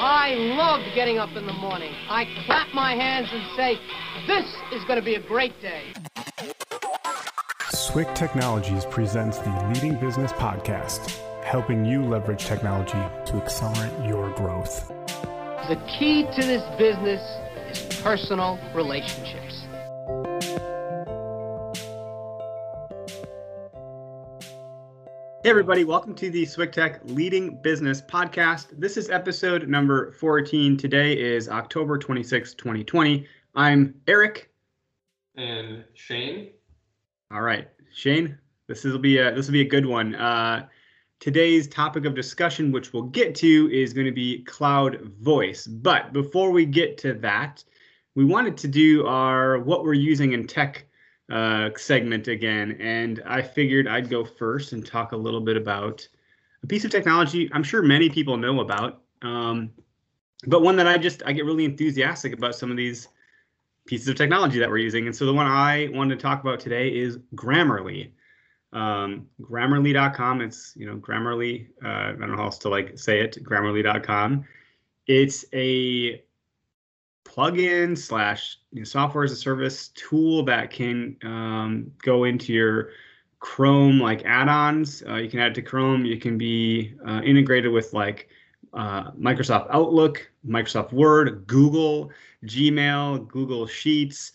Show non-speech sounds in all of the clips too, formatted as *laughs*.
I love getting up in the morning. I clap my hands and say, this is going to be a great day. Swick Technologies presents the Leading Business Podcast, helping you leverage technology to accelerate your growth. The key to this business is personal relationships. Hey, everybody, welcome to the SwickTech Leading Business Podcast. This is episode number 14. Today is October 26, 2020. I'm Eric. And Shane. All right, Shane, this will be a this will be a good one. Uh, today's topic of discussion, which we'll get to, is going to be cloud voice. But before we get to that, we wanted to do our what we're using in tech uh, segment again, and I figured I'd go first and talk a little bit about a piece of technology I'm sure many people know about, um, but one that I just I get really enthusiastic about some of these pieces of technology that we're using. And so the one I wanted to talk about today is Grammarly. Um, Grammarly.com. It's you know Grammarly. Uh, I don't know how else to like say it. Grammarly.com. It's a plugin slash you know, software as a service tool that can um, go into your Chrome like add-ons. Uh, you can add it to Chrome. You can be uh, integrated with like uh, Microsoft Outlook, Microsoft Word, Google, Gmail, Google Sheets.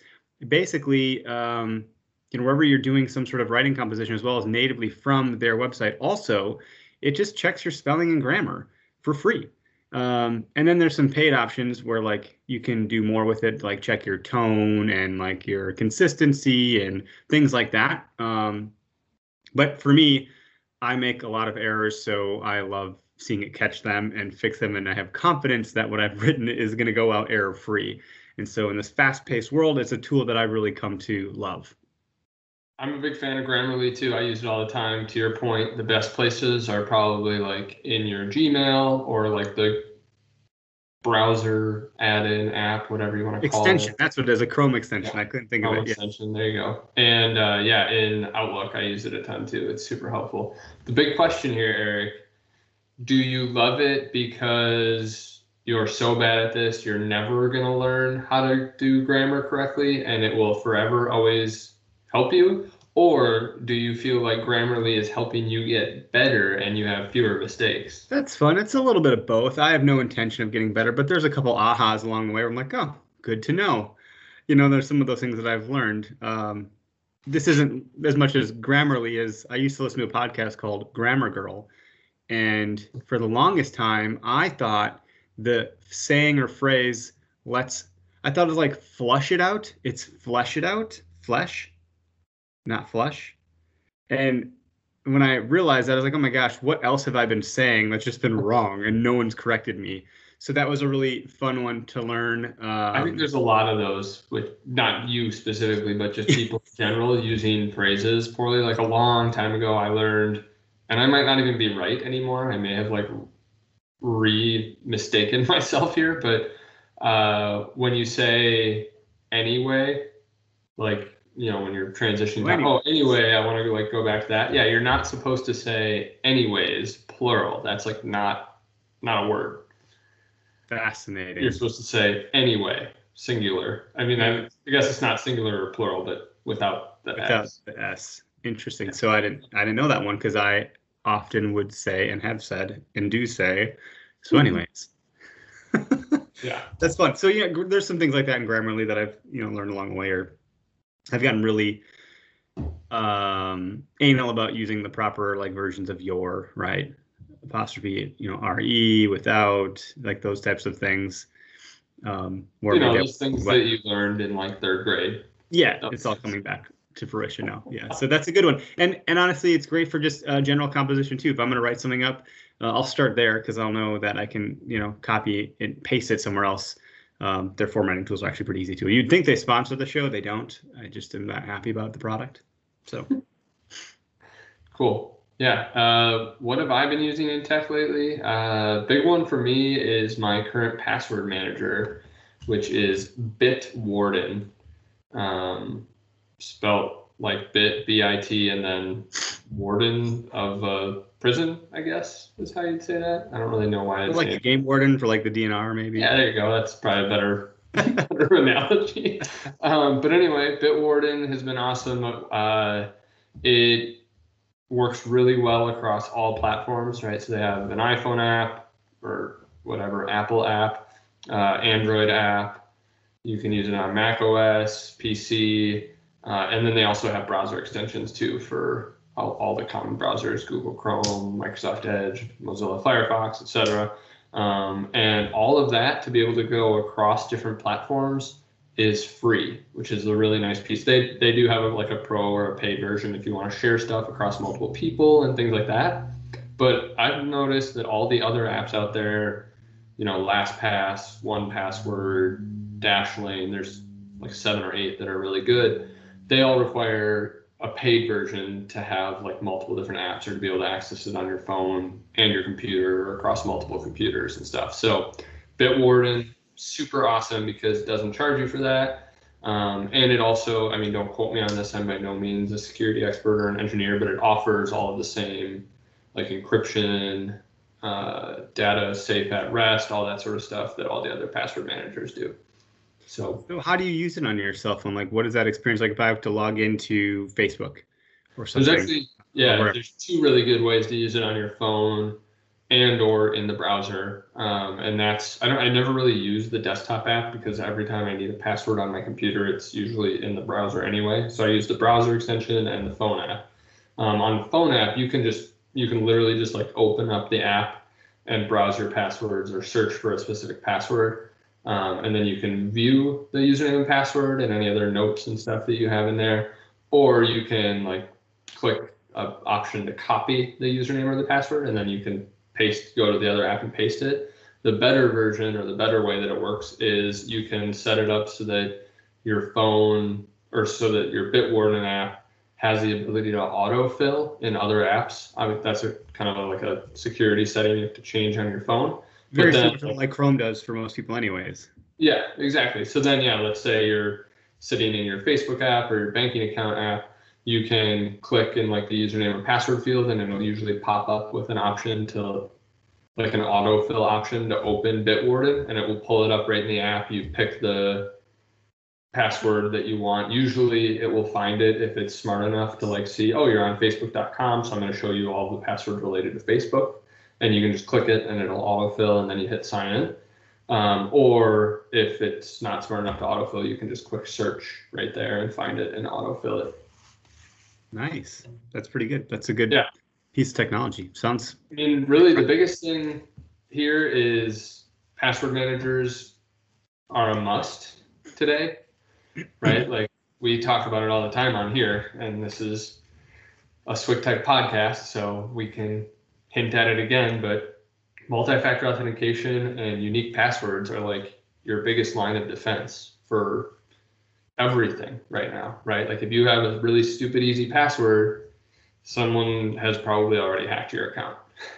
Basically, um, you know, wherever you're doing some sort of writing composition, as well as natively from their website. Also, it just checks your spelling and grammar for free. Um, and then there's some paid options where like you can do more with it, like check your tone and like your consistency and things like that. Um, but for me, I make a lot of errors, so I love seeing it catch them and fix them, and I have confidence that what I've *laughs* written is going to go out error free. And so in this fast-paced world, it's a tool that I've really come to love. I'm a big fan of Grammarly too. I use it all the time. To your point, the best places are probably like in your Gmail or like the browser add-in app, whatever you want to call extension. it. That's what it is, a Chrome extension. Yeah. I couldn't think Chrome of it. Extension. Yeah. There you go. And uh, yeah, in Outlook, I use it a ton too. It's super helpful. The big question here, Eric, do you love it because you're so bad at this, you're never going to learn how to do grammar correctly and it will forever always help you? Or do you feel like Grammarly is helping you get better and you have fewer mistakes? That's fun. It's a little bit of both. I have no intention of getting better, but there's a couple ahas along the way where I'm like, oh, good to know. You know, there's some of those things that I've learned. Um, this isn't as much as Grammarly as I used to listen to a podcast called Grammar Girl. And for the longest time, I thought the saying or phrase, let's, I thought it was like flush it out. It's flesh it out, flesh not flush. And when I realized that, I was like, oh my gosh, what else have I been saying that's just been wrong and no one's corrected me? So that was a really fun one to learn. Um, I think there's a lot of those, with not you specifically, but just people in general using phrases poorly. Like a long time ago, I learned, and I might not even be right anymore. I may have like re mistaken *laughs* myself here, but uh, when you say anyway, like you know when you're transitioning well, oh anyway i want to like go back to that. Yeah you're not supposed to say anyways plural. That's like not not a word. Fascinating. You're supposed to say anyway singular. I mean I, I guess it's not singular or plural but without the without s the s. Interesting. So i didn't i didn't know that one because i often would say and have said and do say. So mm-hmm. anyways. *laughs* Yeah. That's fun. So yeah there's some things like that in grammarly that i've you know learned along the way or I've gotten really um, anal about using the proper like versions of your right apostrophe, you know, re without like those types of things. Um, you know, those things that you learned in like third grade. Yeah, it's all coming back to fruition now. Yeah, so that's a good one. And and honestly, it's great for just uh, general composition too. If I'm going to write something up, uh, I'll start there because I'll know that I can you know copy and paste it somewhere else um, their formatting tools are actually pretty easy too. You'd think they sponsor the show, they don't. I just am not happy about the product. So *laughs* cool. Yeah. Uh, what have I been using in tech lately? Uh, big one for me is my current password manager, which is Bitwarden, um, spelled like bit bit and then warden of a prison. I guess is how you'd say that. I don't really know why. It's like a game warden for like the DNR, maybe. Yeah, there you go. That's probably a better, *laughs* better analogy. Um, but anyway, Bitwarden has been awesome. Uh, it works really well across all platforms, right? So they have an iPhone app or whatever Apple app, uh, Android app. You can use it on Mac OS, PC, uh, and then they also have browser extensions too for all, all, the common browsers: Google Chrome, Microsoft Edge, Mozilla Firefox, etc. Um, and all of that to be able to go across different platforms is free, which is a really nice piece. They they do have a, like a pro or a paid version if you want to share stuff across multiple people and things like that. But I've noticed that all the other apps out there, you know, LastPass, One Password, Dashlane, there's like seven or eight that are really good. They all require a paid version to have like multiple different apps or to be able to access it on your phone and your computer or across multiple computers and stuff. So Bitwarden super awesome because it doesn't charge you for that. Um, and it also, I mean, don't quote me on this. I'm by no means a security expert or an engineer, but it offers all of the same, like encryption, uh, data safe at rest, all that sort of stuff that all the other password managers do. So, so how do you use it on your cell phone? Like, what is that experience like if I have to log into Facebook or something? There's actually, yeah, there's two really good ways to use it on your phone and or in the browser. Um, and that's I don't I never really use the desktop app because every time I need a password on my computer, it's usually in the browser anyway. So I use the browser extension and the phone app. Um, on the phone app, you can just you can literally just like open up the app and browse your passwords or search for a specific password. Um, and then you can view the username and password and any other notes and stuff that you have in there. Or you can like click a option to copy the username or the password, and then you can paste, go to the other app and paste it. The better version or the better way that it works is you can set it up so that your phone or so that your Bitwarden app has the ability to autofill in other apps. I mean, that's a kind of like a security setting you have to change on your phone. Very then, similar like Chrome does for most people, anyways. Yeah, exactly. So then, yeah, let's say you're sitting in your Facebook app or your banking account app you can click in like the username and password field and it'll usually pop up with an option to like an autofill option to open Bitwarden and it will pull it up right in the app. You pick the password that you want. Usually it will find it if it's smart enough to like see, oh, you're on facebook.com. So I'm going to show you all the passwords related to Facebook. And you can just click it and it'll autofill and then you hit sign in. Um, or if it's not smart enough to autofill, you can just click search right there and find it and autofill it. Nice. That's pretty good. That's a good yeah. piece of technology. Sounds. I mean, really, the biggest thing here is password managers are a must today, right? *clears throat* like we talk about it all the time on here, and this is a SwickTech podcast, so we can hint at it again. But multi-factor authentication and unique passwords are like your biggest line of defense for everything right now, right? Like if you have a really stupid easy password, someone has probably already hacked your account.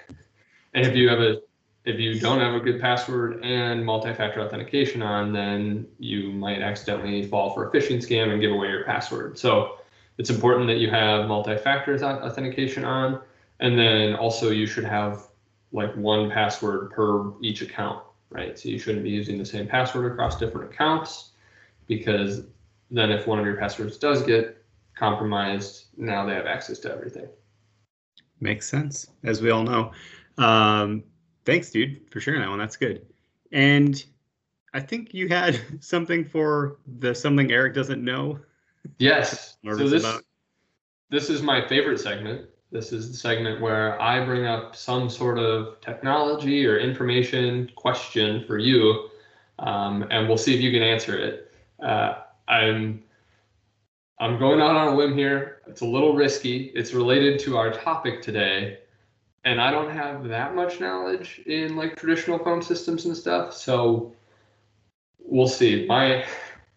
*laughs* and if you have a if you don't have a good password and multi-factor authentication on, then you might accidentally fall for a phishing scam and give away your password. So it's important that you have multi-factor authentication on, and then also you should have like one password per each account, right? So you shouldn't be using the same password across different accounts because then if one of your passwords does get compromised, now they have access to everything. Makes sense, as we all know. Um, thanks, dude, for sharing that one. That's good. And I think you had *laughs* something for the something Eric doesn't know. Yes. so this, about. this is my favorite segment. This is the segment where I bring up some sort of technology or information question for you, um, and we'll see if you can answer it. Uh, I'm I'm going out on a limb here. It's a little risky. It's related to our topic today, and I don't have that much knowledge in like traditional phone systems and stuff. So we'll see. My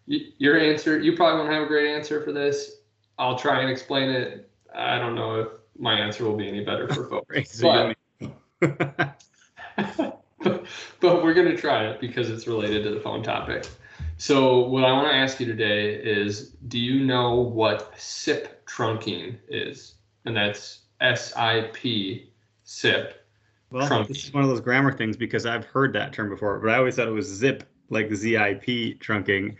your answer, you probably won't have a great answer for this. I'll try and explain it. I don't know if my answer will be any better for folks. but, but, but we're going to try it because it's related to the phone topic. So what I want to ask you today is, do you know what SIP trunking is? And that's S-I-P, SIP. Well, Trunking. this is one of those grammar things because I've heard that term before, but I always thought it was zip, like ZIP trunking.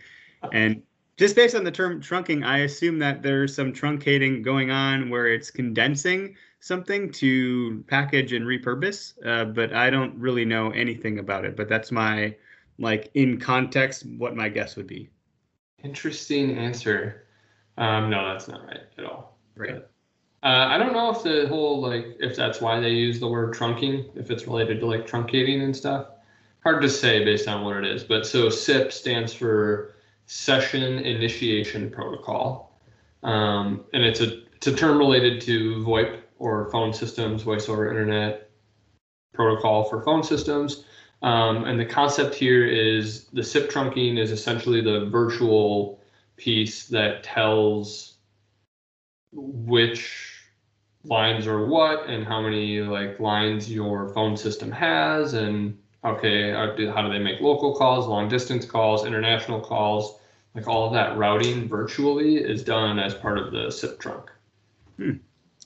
And just based on the term trunking, I assume that there's some truncating going on where it's condensing something to package and repurpose. Uh, but I don't really know anything about it. But that's my, like, in context, what my guess would be. Interesting answer. Um, no, that's not right at all. Right. Uh, I don't know if the whole like if that's why they use the word trunking, if it's related to like truncating and stuff. Hard to say based on what it is. But so SIP stands for Session Initiation Protocol, um, and it's a it's a term related to VoIP or phone systems, voice over internet protocol for phone systems. Um, and the concept here is the SIP trunking is essentially the virtual piece that tells which lines are what and how many like lines your phone system has and okay how do, they make local calls long distance calls international calls like all of that routing virtually is done as part of the SIP trunk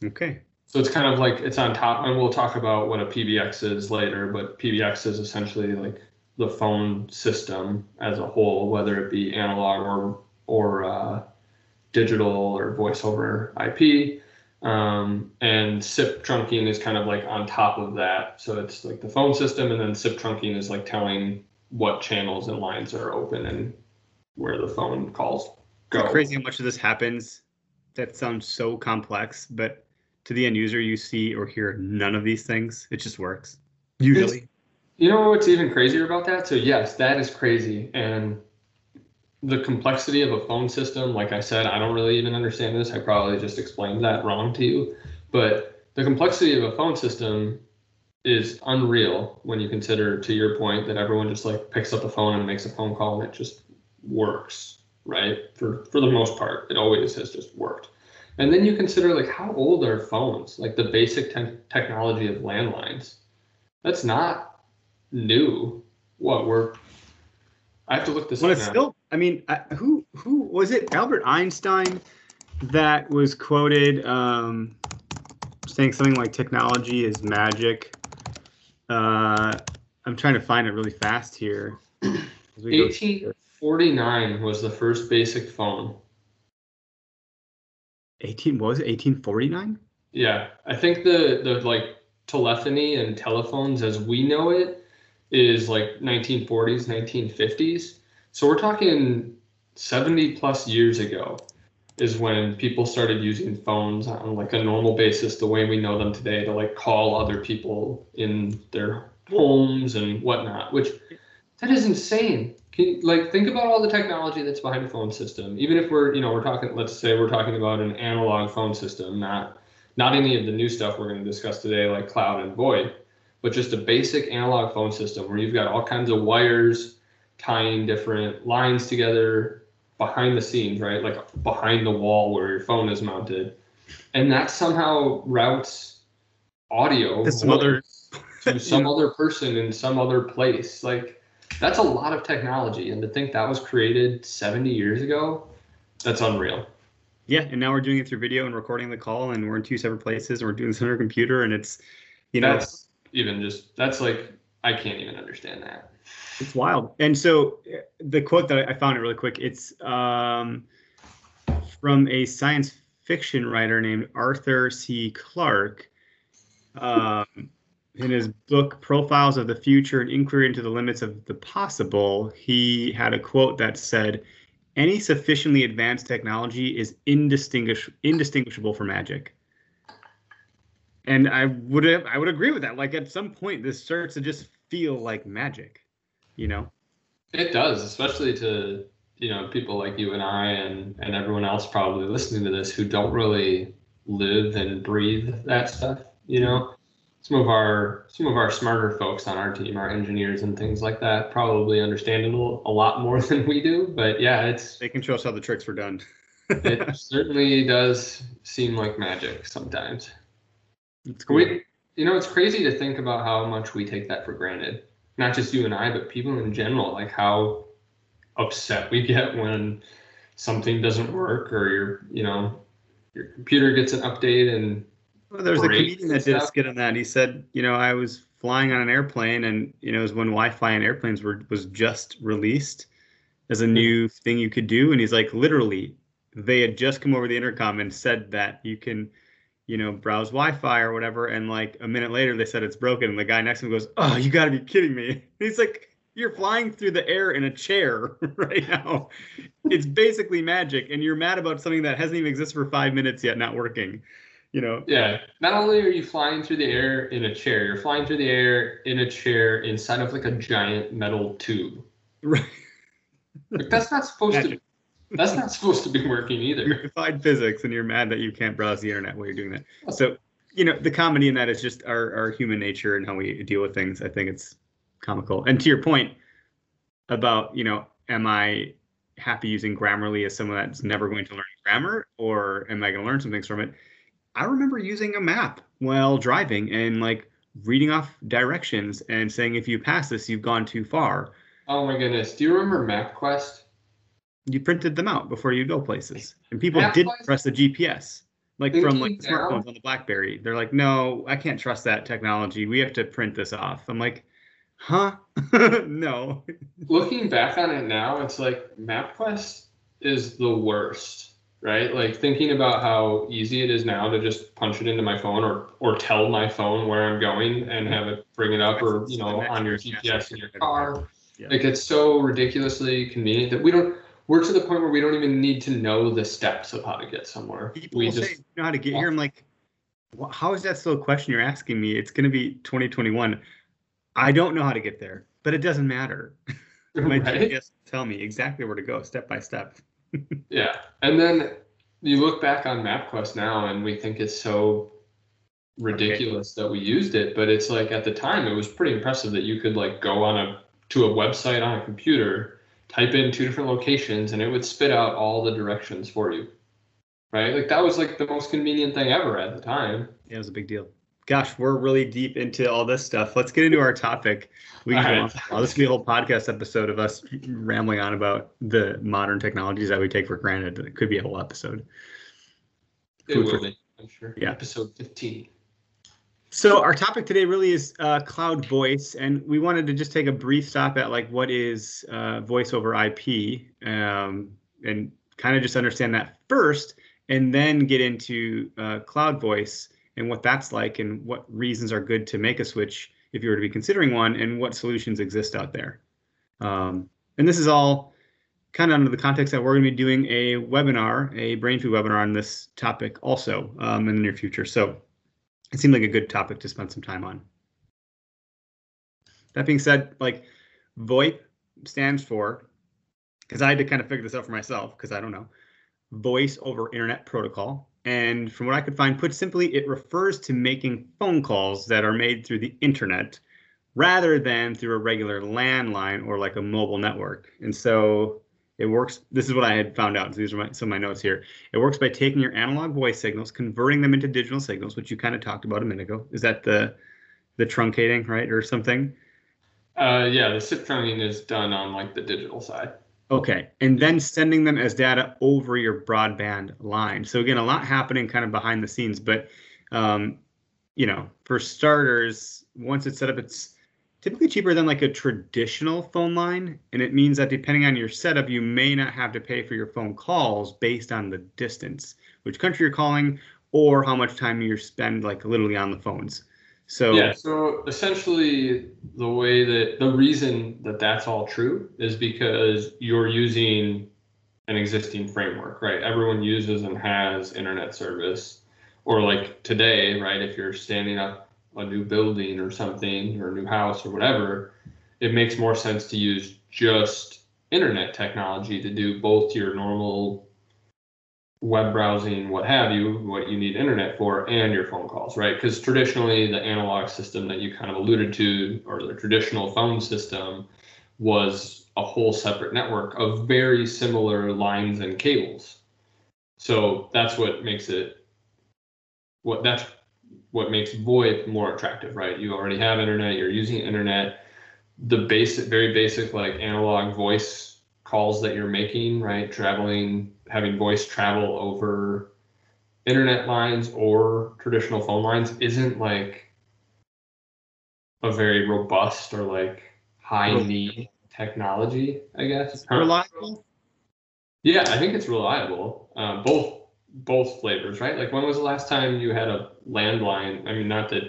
Okay. so it's kind of like it's on top, and we'll talk about what a PBX is later, but PBX is essentially like the phone system as a whole, whether it be analog or or uh, digital or voice over IP. Um, and SIP trunking is kind of like on top of that. So it's like the phone system, and then SIP trunking is like telling what channels and lines are open and where the phone calls go. It's crazy how much of this happens. That sounds so complex, but to the end user, you see or hear none of these things. It just works. Usually. You know what's even crazier about that? So yes, that is crazy. And the complexity of a phone system, like I said, I don't really even understand this. I probably just explained that wrong to you. But the complexity of a phone system is unreal when you consider, to your point, that everyone just like picks up a phone and makes a phone call and it just works, right? For for the most part, it always has just worked. And then you consider like how old are phones? Like the basic te- technology of landlines. That's not new. What we're I have to look this up it's now. still. I mean, who who was it? Albert Einstein that was quoted um, saying something like "technology is magic." Uh, I'm trying to find it really fast here. as we go through this. 1849 was the first basic phone. 18 what was it 1849? Yeah, I think the the like telephony and telephones as we know it is like 1940s, 1950s. So we're talking 70 plus years ago is when people started using phones on like a normal basis the way we know them today to like call other people in their homes and whatnot, which that is insane. Can like think about all the technology that's behind a phone system. Even if we're, you know, we're talking let's say we're talking about an analog phone system, not not any of the new stuff we're going to discuss today like cloud and VoIP but just a basic analog phone system where you've got all kinds of wires tying different lines together behind the scenes, right? Like behind the wall where your phone is mounted. And that somehow routes audio To some other- *laughs* to *laughs* some other person in some other place. Like that's a lot of technology. And to think that was created 70 years ago, that's unreal. Yeah, and now we're doing it through video and recording the call, and we're in two separate places, and we're doing this on our computer, and it's, you know, that's even just that's like I can't even understand that. It's wild. And so uh, the quote that I found it really quick. It's um, from a science fiction writer named Arthur C. Clarke. Um, in his book Profiles of the Future: An Inquiry into the Limits of the Possible, he had a quote that said, "Any sufficiently advanced technology is indistinguish- indistinguishable from magic." And I would I would agree with that. Like at some point, this starts to just feel like magic you know It does, especially to you know people like you and I and and everyone else probably listening to this who don't really live and breathe that stuff. You know, some of our some of our smarter folks on our team, our engineers and things like that, probably understand it a lot more *laughs* than we do. But yeah, it's they can show us how the tricks were done *laughs* it certainly does seem like magic sometimes. It's cool. We, you know, it's crazy to think about how much we take that for granted. Not just you and I, but people in general, like how upset we *laughs* get when something doesn't work or your you know your computer gets an update and Well, there was a comedian that did a skit on that. He said, you know, I was flying on an airplane, and you know, it was when Wi-Fi in airplanes were was just released as a new thing you could do, and he's like, literally, they had just come over the intercom and said that you can, you know, browse Wi-Fi or whatever, and like a minute later they said it's broken, and the guy next to him goes, "Oh, you got to be kidding me!" *laughs* He's like. You're flying through the air in a chair *laughs* right now. It's basically magic, and you're mad about something that hasn't even existed for five minutes yet, not working. You know, yeah not only are you flying through the air in a chair you're flying through the air in a chair inside of like a giant metal tube *laughs* Right. like that's not supposed to Magic. That's not supposed to be working either. You defied physics and you're mad that you can't browse the internet while you're doing that. So, you know, the comedy in that is just our, our human nature and how we deal with things. I think it's comical. And to your point about, you know, am I happy using Grammarly as someone that's never going to learn grammar or am I going to learn some things from it? I remember using a map while driving and like reading off directions and saying, if you pass this, you've gone too far. oh my goodness do you remember mapquest you printed them out before you go places. And people didn't trust the gps like from like now- smartphones on the blackberry. They're like no i can't trust that technology. We have to print this off. I'm like huh? *laughs* No. Looking back on it now, it's like MapQuest is the worst, right? Like thinking about how easy it is now to just punch it into my phone or or tell my phone where I'm going and have it bring it up or you know on your GPS in your car. Like it's so ridiculously convenient that we don't we're to the point where we don't even need to know the steps of how to get somewhere. people we just say you know how to get here i'm like "Wha- how is that still a question you're asking me it's going to be 2021 i don't know how to get there but it doesn't matter *laughs* my right? gps tell me exactly where to go step by step *laughs* Yeah. And then you look back on MapQuest now and we think it's so ridiculous that we used it, but it's like at the time it was pretty impressive that you could like go on a to a website on a computer, type in two different locations and it would spit out all the directions for you. Right? Like that was like the most convenient thing ever at the time. Yeah, it was a big deal. Gosh, we're really deep into all this stuff. Let's get into our topic. We can All right. on for a while. This could be a whole podcast episode of us rambling on about the modern technologies that we take for granted. It could be a whole episode. It Food will for- be, I'm sure. Yeah. Episode 15. So our topic today really is uh, cloud voice, and we wanted to just take a brief stop at like what is uh, voice over IP, um, and kind of just understand that first, and then get into uh, cloud voice and what that's like, and what reasons are good to make a switch if you were to be considering one, and what solutions exist out there. Um, and this is all kind of under the context that we're going to be doing a webinar, a brain food webinar on this topic also um, in the near future. So it seemed like a good topic to spend some time on. That being said, like VoIP stands for, because I had to kind of figure this out for myself because I don't know, voice over internet protocol. And from what I could find, put simply, it refers to making phone calls that are made through the internet rather than through a regular landline or like a mobile network. And so it works. This is what I had found out. So these are my, some of my notes here. It works by taking your analog voice signals, converting them into digital signals, which you kind of talked about a minute ago. Is that the the truncating, right, or something? Uh, yeah, the SIP trunking is done on like the digital side. Okay, and then sending them as data over your broadband line. So again, a lot happening kind of behind the scenes, but um, you know, for starters, once it's set up, it's typically cheaper than like a traditional phone line, and it means that depending on your setup, you may not have to pay for your phone calls based on the distance, which country you're calling, or how much time you spend like literally on the phones. So Yeah, so essentially, the way that the reason that that's all true is because you're using an existing framework, right? Everyone uses and has internet service, or like today, right? If you're standing up a new building or something, or a new house or whatever, it makes more sense to use just internet technology to do both your normal web browsing, what have you, what you need internet for, and your phone calls, right? Because traditionally, the analog system that you kind of alluded to, or the traditional phone system, was a whole separate network of very similar lines and cables. So that's what makes it what that's what makes VoIP more attractive, right? You already have internet, you're using internet. The basic, very basic, like analog voice calls that you're making, right? Traveling, having voice travel over internet lines or traditional phone lines isn't like a very robust or like high need technology, I guess. Reliable? Yeah, I think it's reliable. Um, both both flavors, right? Like when was the last time you had a landline? I mean, not that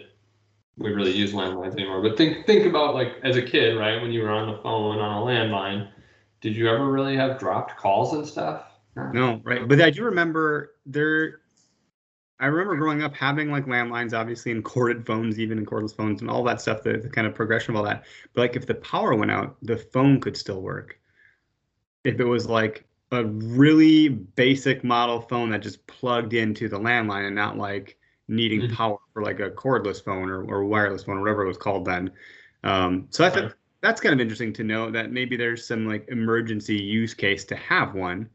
we really use landlines anymore, but think think about like as a kid, right? When you were on the phone on a landline, did you ever really have dropped calls and stuff? No, right. But I do remember there I remember growing up having like landlines, obviously, and corded phones, even and cordless phones, and all that stuff. The, the kind of progression of all that. But like, if the power went out, the phone could still work. If it was like a really basic model phone that just plugged into the landline and not like needing mm-hmm. power for like a cordless phone or, or wireless phone or whatever it was called then. Um, so I think that's kind of interesting to know that maybe there's some like emergency use case to have one.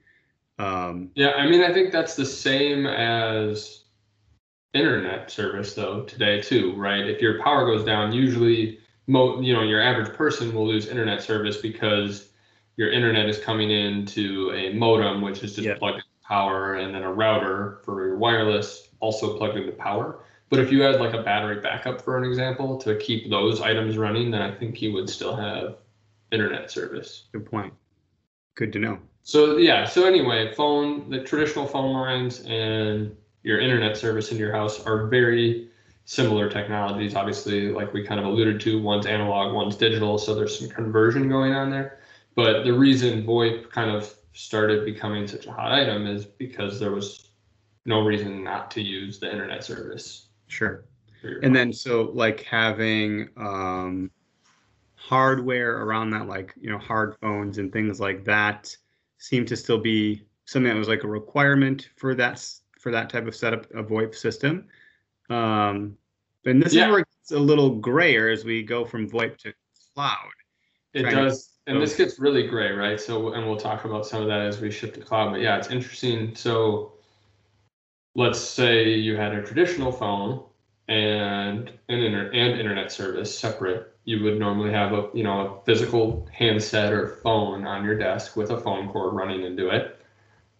Um, yeah, I mean, I think that's the same as internet service though today too, right? If your power goes down, usually mo- you know your average person will lose internet service because your internet is coming into a modem, which is just plugged into power, and then a router for your wireless also plugged into power. But if you had like a battery backup, for an example, to keep those items running, then I think you would still have internet service. Good point. Good to know. So yeah. So anyway, phone, the traditional phone lines and your internet service in your house are very similar technologies. Obviously, like we kind of alluded to, one's analog, one's digital, so there's some conversion going on there. But the reason VoIP kind of started becoming such a hot item is because there was no reason not to use the internet service. Sure. And then so like having um, hardware around that, like you know, hard phones and things like that, seem to still be something that was like a requirement for that for that type of setup, a VoIP system. Um, and this yeah. is where it's a little grayer as we go from VoIP to cloud. It does, and this gets really gray, right? So, and we'll talk about some of that as we shift to cloud. But yeah, it's interesting. So, let's say you had a traditional phone and an inter- and internet service separate. You would normally have a you know a physical handset or phone on your desk with a phone cord running into it.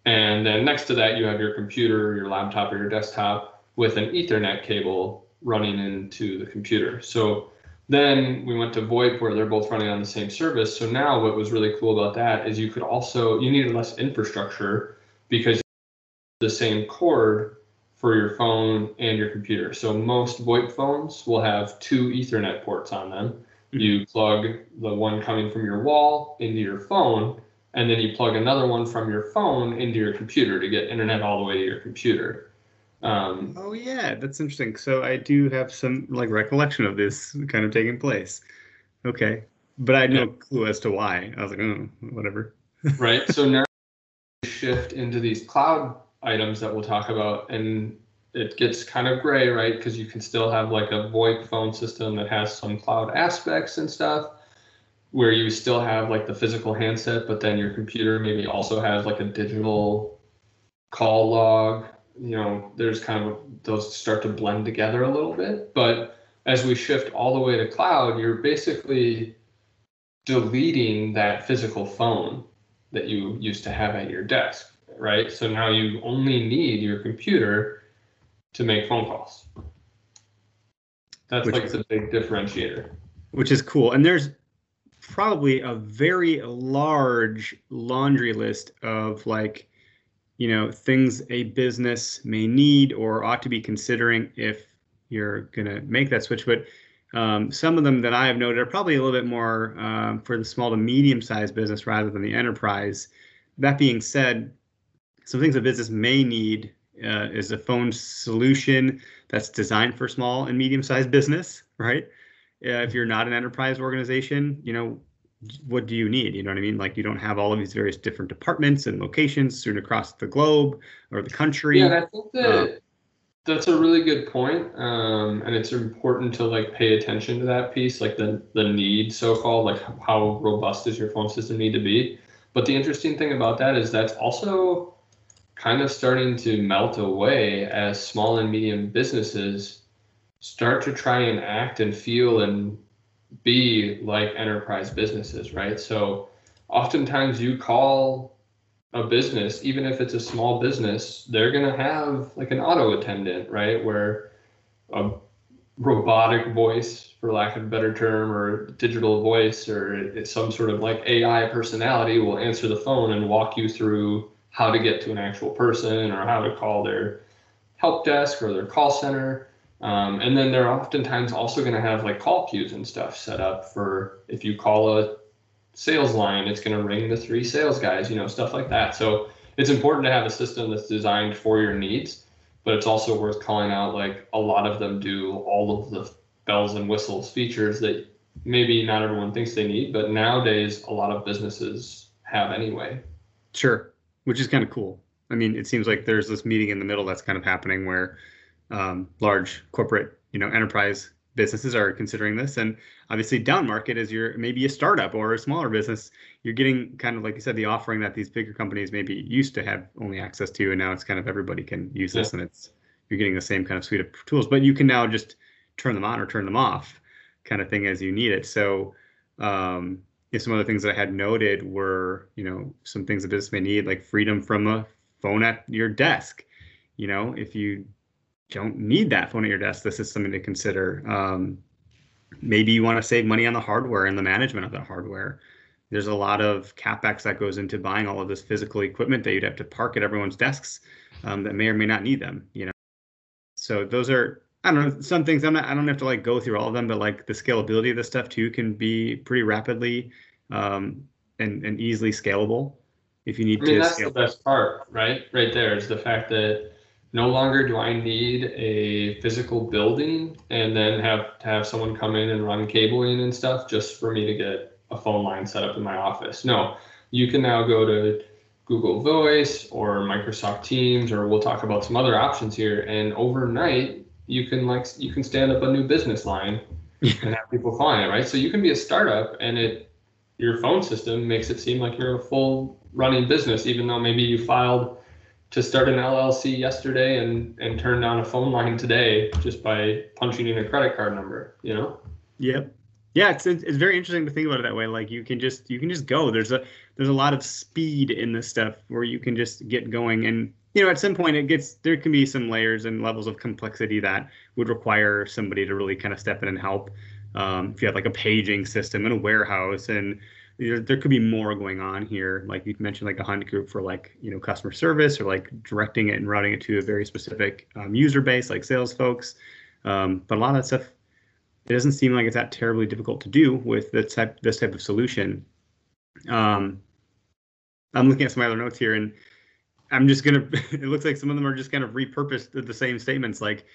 And then next to that, you have your computer, your laptop, or your desktop with an Ethernet cable running into the computer. So then we went to VoIP where they're both running on the same service. So now what was really cool about that is you could also, you needed less infrastructure because the same cord for your phone and your computer. So most VoIP phones will have two Ethernet ports on them. Mm-hmm. You plug the one coming from your wall into your phone and then you plug another one from your phone into your computer to get internet all the way to your computer. Um, oh yeah, that's interesting. So I do have some like recollection of this kind of taking place. Okay, but I had no yeah. clue as to why. I was like, oh, whatever. *laughs* right. So now shift into these cloud items that we'll talk about, and it gets kind of gray, right? Because you can still have like a VoIP phone system that has some cloud aspects and stuff where you still have like the physical handset, but then your computer maybe also has like a digital call log. You know, there's kind of those start to blend together a little bit. But as we shift all the way to cloud, you're basically deleting that physical phone that you used to have at your desk, right? So now you only need your computer to make phone calls. That's which, like the big differentiator. Which is cool. And there's probably a very large laundry list of like you know things a business may need or ought to be considering if you're going to make that switch but um, some of them that i have noted are probably a little bit more um, for the small to medium sized business rather than the enterprise that being said some things a business may need uh, is a phone solution that's designed for small and medium sized business right uh, if you're not an enterprise organization, you know, what do you need? You know what I mean? Like you don't have all of these various different departments and locations strewn across the globe or the country. Yeah, I think that uh, that's a really good point. Um, and it's important to like pay attention to that piece, like the the need, so called, like how robust does your phone system need to be? But the interesting thing about that is that's also kind of starting to melt away as small and medium businesses start to try and act and feel and be like enterprise businesses, right? So oftentimes you call a business, even if it's a small business, they're going to have like an auto attendant, right? Where a robotic voice, for lack of a better term, or digital voice, or it's some sort of like AI personality will answer the phone and walk you through how to get to an actual person or how to call their help desk or their call center. Um, and then they're oftentimes also going to have like call queues and stuff set up for if you call a sales line, it's going to ring the three sales guys, you know, stuff like that. So it's important to have a system that's designed for your needs, but it's also worth calling out like a lot of them do all of the bells and whistles features that maybe not everyone thinks they need, but nowadays a lot of businesses have anyway. Sure, which is kind of cool. I mean, it seems like there's this meeting in the middle that's kind of happening where um, large corporate, you know, enterprise businesses are considering this. And obviously down market as you're maybe a startup or a smaller business you're getting kind of like you said the offering that these bigger companies maybe used to have only access to and now it's kind of everybody can use this and it's you're getting the same kind of suite of tools. But you can now just turn them on or turn them off kind of thing as you need it. So um yeah, some other things that I had noted were, you know, some things a business may need, like freedom from a phone at your desk. You know, if you don't need that phone at your desk, this is something to consider. Um, maybe you want to save money on the hardware and the management of that hardware. There's a lot of capex that goes into buying all of this physical equipment that you'd have to park at everyone's desks um, that may or may not need them. You know, so those are I don't know some things. I'm not. I don't have to like go through all of them, but like the scalability of this stuff too can be pretty rapidly um, and and easily scalable if you need I mean, to. That's the best part, right? Right there is the fact that no longer do I need a physical building and then have to have someone come in and run cabling and stuff just for me to get a phone line set up in my office. No, you can now go to Google Voice or Microsoft Teams, or we'll talk about some other options here. And overnight, you can like you can stand up a new business line and have people calling it, right? So you can be a startup, and it your phone system makes it seem like you're a full running business, even though maybe you filed to start an LLC yesterday and and turn down a phone line today just by punching in a credit card number. You know. Yep. Yeah, it's it's very interesting to think about it that way. Like you can just you can just go. There's a there's a lot of speed in this stuff where you can just get going and you know at some point it gets there can be some layers and levels of complexity that would require somebody to really kind of step in and help. Um, if you have like a paging system in a warehouse and there, there could be more going on here. Like you mentioned, like a hunt group for like you know customer service or like directing it and routing it to a very specific um, user base, like sales folks. Um, but a lot of that stuff, it doesn't seem like it's that terribly difficult to do with this type this type of solution. Um, I'm looking at some other notes here, and I'm just gonna. *laughs* it looks like some of them are just kind of repurposed the same statements, like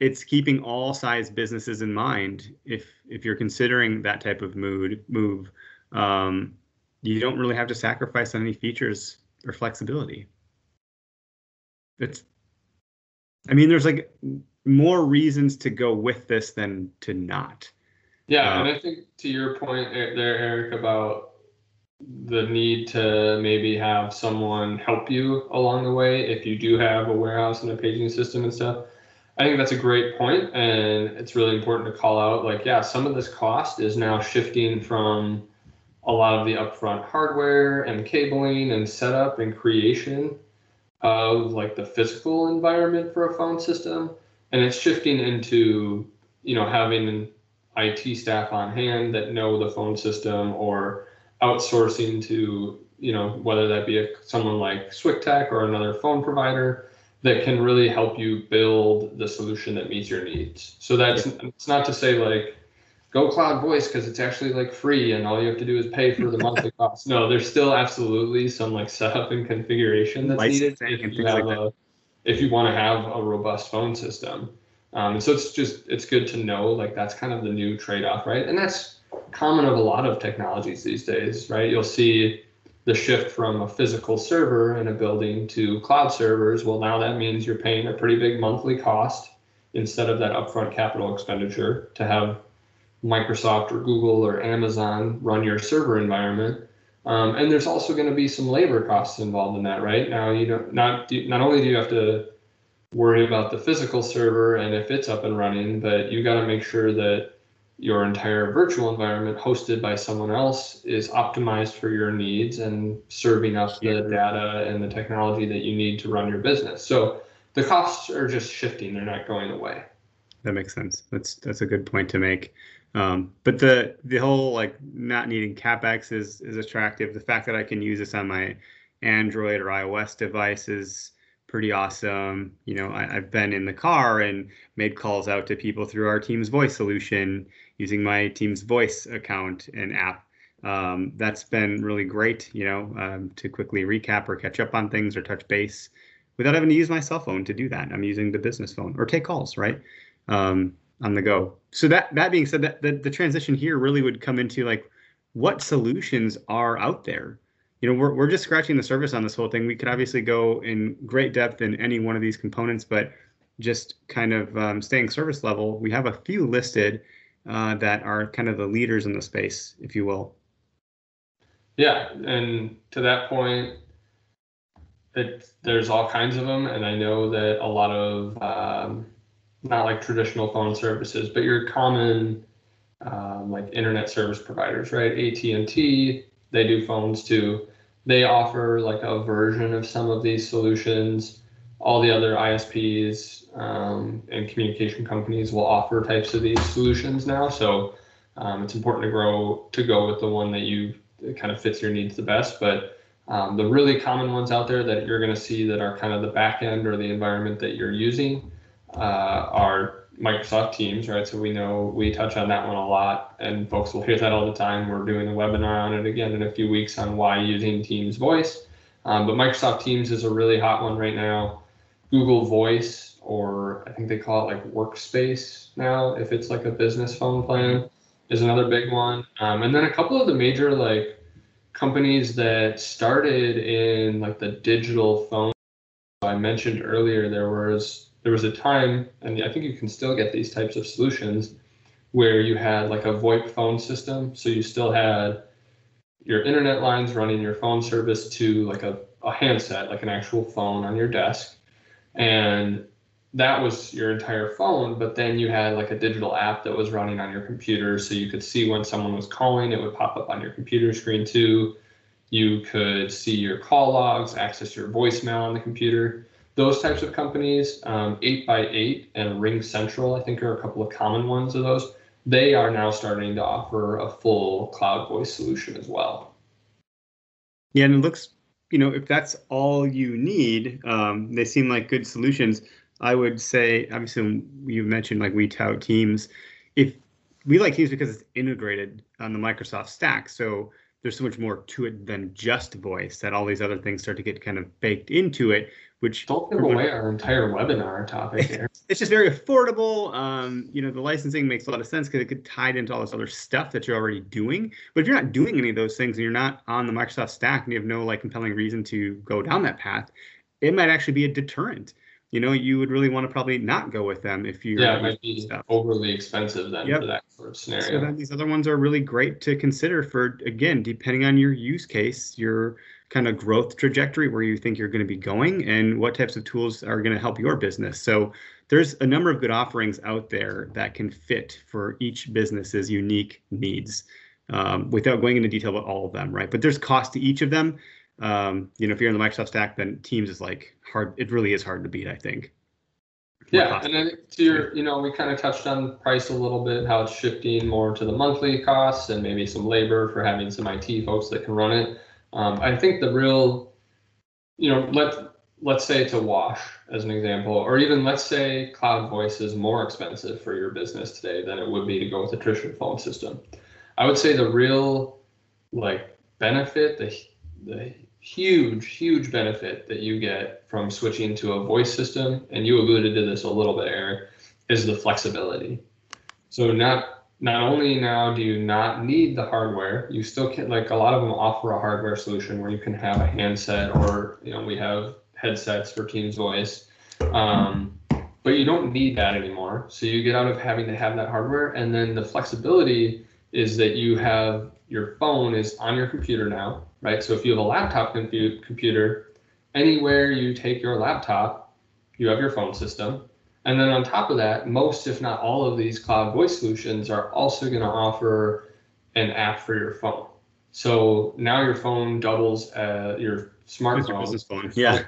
it's keeping all size businesses in mind if if you're considering that type of mood move um, you don't really have to sacrifice on any features or flexibility. It's, I mean, there's like more reasons to go with this than to not. Yeah, uh, and I think to your point there, Eric, about the need to maybe have someone help you along the way if you do have a warehouse and a paging system and stuff. I think that's a great point, and it's really important to call out. Like, yeah, some of this cost is now shifting from a lot of the upfront hardware and cabling and setup and creation of like the physical environment for a phone system and it's shifting into you know having IT staff on hand that know the phone system or outsourcing to you know whether that be a, someone like SwickTech or another phone provider that can really help you build the solution that meets your needs. So that's yeah. it's not to say like go cloud voice because it's actually like free and all you have to do is pay for the monthly *laughs* cost no there's still absolutely some like setup and configuration that's needed if you, have like a, if you want to have a robust phone system um, and so it's just it's good to know like that's kind of the new trade-off right and that's common of a lot of technologies these days right you'll see the shift from a physical server in a building to cloud servers well now that means you're paying a pretty big monthly cost instead of that upfront capital expenditure to have Microsoft or Google or Amazon run your server environment. Um, and there's also going to be some labor costs involved in that, right? Now, you know, not not only do you have to worry about the physical server and if it's up and running, but you got to make sure that your entire virtual environment hosted by someone else is optimized for your needs and serving up the data and the technology that you need to run your business. So the costs are just shifting; they're not going away. That makes sense. That's that's a good point to make. Um, but the the whole like not needing capex is is attractive. The fact that I can use this on my Android or iOS devices pretty awesome. You know, I, have been in the car and made calls out to people through our Teams Voice solution using my Teams Voice account and app. Um, that's been really great, you know, um, to quickly recap or catch up on things or touch base without having to use my cell phone to do that. I'm using the business phone or take calls, right, um, on the go. So that that being said, that the, the transition here really would come into like what solutions are out there you know, we're, we're just scratching the surface on this whole thing. We could obviously go in great depth in any one of these components, but just kind of um, staying service level, we have a few listed uh, that are kind of the leaders in the space, if you will. Yeah, and to that point, it, there's all kinds of them, and I know that a lot of um, not like traditional phone services, but your common um, like internet service providers, right? AT and T, they do phones too. They offer like a version of some of these solutions. All the other ISPs um, and communication companies will offer types of these solutions now. So um, it's important to grow to go with the one that you kind of fits your needs the best. But um, the really common ones out there that you're going to see that are kind of the back end or the environment that you're using uh, are Microsoft Teams, right? So we know we touch on that one a lot, and folks will hear that all the time. We're doing a webinar on it again in a few weeks on why using Teams Voice. Um, but Microsoft Teams is a really hot one right now. Google Voice, or I think they call it like Workspace now, if it's like a business phone plan, is another big one. Um, and then a couple of the major like companies that started in like the digital phone. I mentioned earlier, there was there was a time, and I think you can still get these types of solutions where you had like a VoIP phone system. So you still had your internet lines running your phone service to like a, a handset, like an actual phone on your desk. And that was your entire phone, but then you had like a digital app that was running on your computer. So you could see when someone was calling, it would pop up on your computer screen too. You could see your call logs, access your voicemail on the computer those types of companies, um, 8x8 and RingCentral, I think are a couple of common ones of those. They are now starting to offer a full cloud voice solution as well. Yeah, and it looks, you know, if that's all you need, um, they seem like good solutions. I would say, obviously, you mentioned like we tout Teams. If we like Teams because it's integrated on the Microsoft stack, so there's so much more to it than just voice that all these other things start to get kind of baked into it which don't give away our entire webinar topic *laughs* it's just very affordable. Um, you know, the licensing makes a lot of sense because it could tie into all this other stuff that you're already doing. But if you're not doing any of those things and you're not on the Microsoft stack and you have no like compelling reason to go down that path, it might actually be a deterrent. You know, you would really want to probably not go with them if you yeah, it might be stuff. overly expensive then yep. for that sort of scenario. So then these other ones are really great to consider for again, depending on your use case, your kind of growth trajectory where you think you're going to be going and what types of tools are going to help your business. So there's a number of good offerings out there that can fit for each business's unique needs um, without going into detail about all of them, right? But there's cost to each of them. Um, you know, if you're in the Microsoft stack, then Teams is like hard. It really is hard to beat, I think. Yeah, and then to your, you know, we kind of touched on price a little bit, how it's shifting more to the monthly costs and maybe some labor for having some IT folks that can run it. Um, I think the real, you know, let let's say a wash as an example, or even let's say cloud voice is more expensive for your business today than it would be to go with a traditional phone system. I would say the real like benefit, the the huge, huge benefit that you get from switching to a voice system, and you alluded to this a little bit, Eric, is the flexibility. So not not only now do you not need the hardware, you still can like a lot of them offer a hardware solution where you can have a handset or you know we have headsets for Teams Voice, um, but you don't need that anymore. So you get out of having to have that hardware, and then the flexibility is that you have your phone is on your computer now, right? So if you have a laptop compute, computer, anywhere you take your laptop, you have your phone system And then on top of that, most, if not all of these cloud voice solutions are also going to offer an app for your phone. So now your phone doubles uh, your smartphone. Your business phone. Yeah.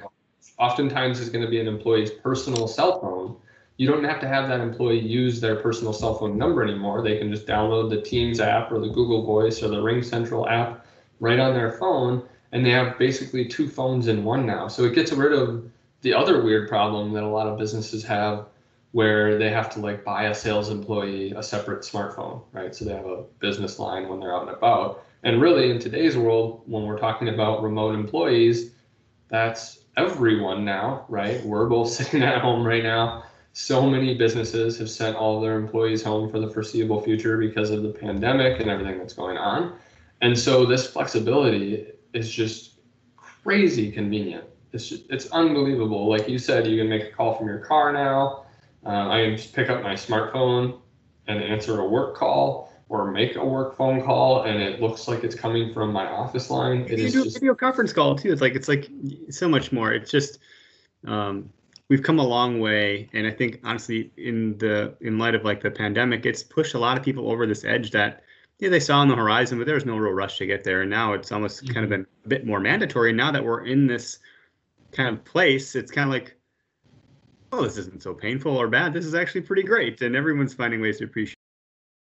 Oftentimes is going to be an employee's personal cell phone. You don't have to have that employee use their personal cell phone number anymore. They can just download the Teams app or the Google Voice or the RingCentral app right on their phone, and they have basically two phones in one now. So it gets rid of the other weird problem that a lot of businesses have where they have to like buy a sales employee a separate smartphone, right? So they have a business line when they're out and about. And really, in today's world, when we're talking about remote employees, that's everyone now, right? We're both *laughs* sitting at home right now. So many businesses have sent all their employees home for the foreseeable future because of the pandemic and everything that's going on. And so this flexibility is just crazy convenient. It's it's unbelievable. Like you said, you can make a call from your car now. Um, I can just pick up my smartphone and answer a work call or make a work phone call, and it looks like it's coming from my office line. It you do just... a video conference call too. It's like it's like so much more. It's just um, we've come a long way, and I think honestly, in the in light of like the pandemic, it's pushed a lot of people over this edge that yeah, they saw on the horizon, but there was no real rush to get there. And now it's almost mm-hmm. kind of been a bit more mandatory. Now that we're in this kind of place, it's kind of like, oh, this isn't so painful or bad. This is actually pretty great. And everyone's finding ways to appreciate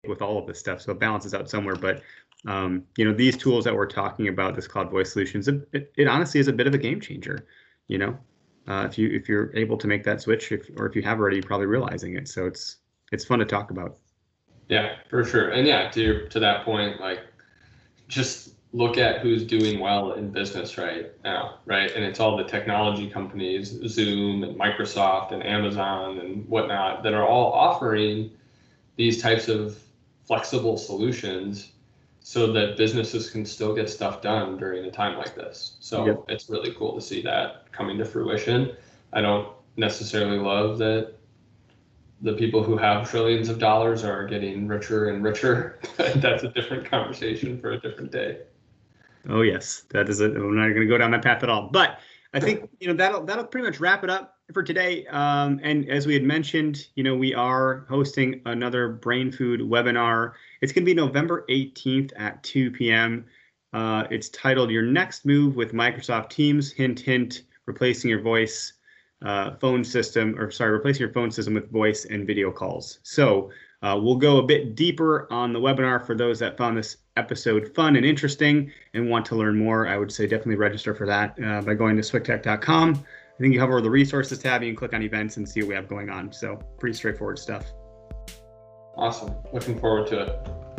with all of this stuff. So it balances out somewhere. But um, you know, these tools that we're talking about, this cloud voice solutions, it, it, honestly is a bit of a game changer. You know, uh, if you if you're able to make that switch, if, or if you have already, you're probably realizing it. So it's it's fun to talk about. Yeah, for sure. And yeah, to to that point, like just look at who's doing well in business right now, right? And it's all the technology companies, Zoom and Microsoft and Amazon and whatnot, that are all offering these types of flexible solutions so that businesses can still get stuff done during a time like this. So yep. it's really cool to see that coming to fruition. I don't necessarily love that the people who have trillions of dollars are getting richer and richer. *laughs* That's a different conversation for a different day. Oh yes, that is. A, I'm not going to go down that path at all. But I think you know that'll that'll pretty much wrap it up for today. Um, and as we had mentioned, you know we are hosting another Brain Food webinar. It's going to be November 18th at 2 p.m. Uh, it's titled "Your Next Move with Microsoft Teams." Hint, hint. Replacing your voice uh, phone system, or sorry, replacing your phone system with voice and video calls. So uh, we'll go a bit deeper on the webinar for those that found this episode fun and interesting and want to learn more. I would say definitely register for that uh, by going to swicktech.com. I think you hover over the resources tab, you can click on events and see what we have going on. So pretty straightforward stuff. Awesome. Looking forward to it.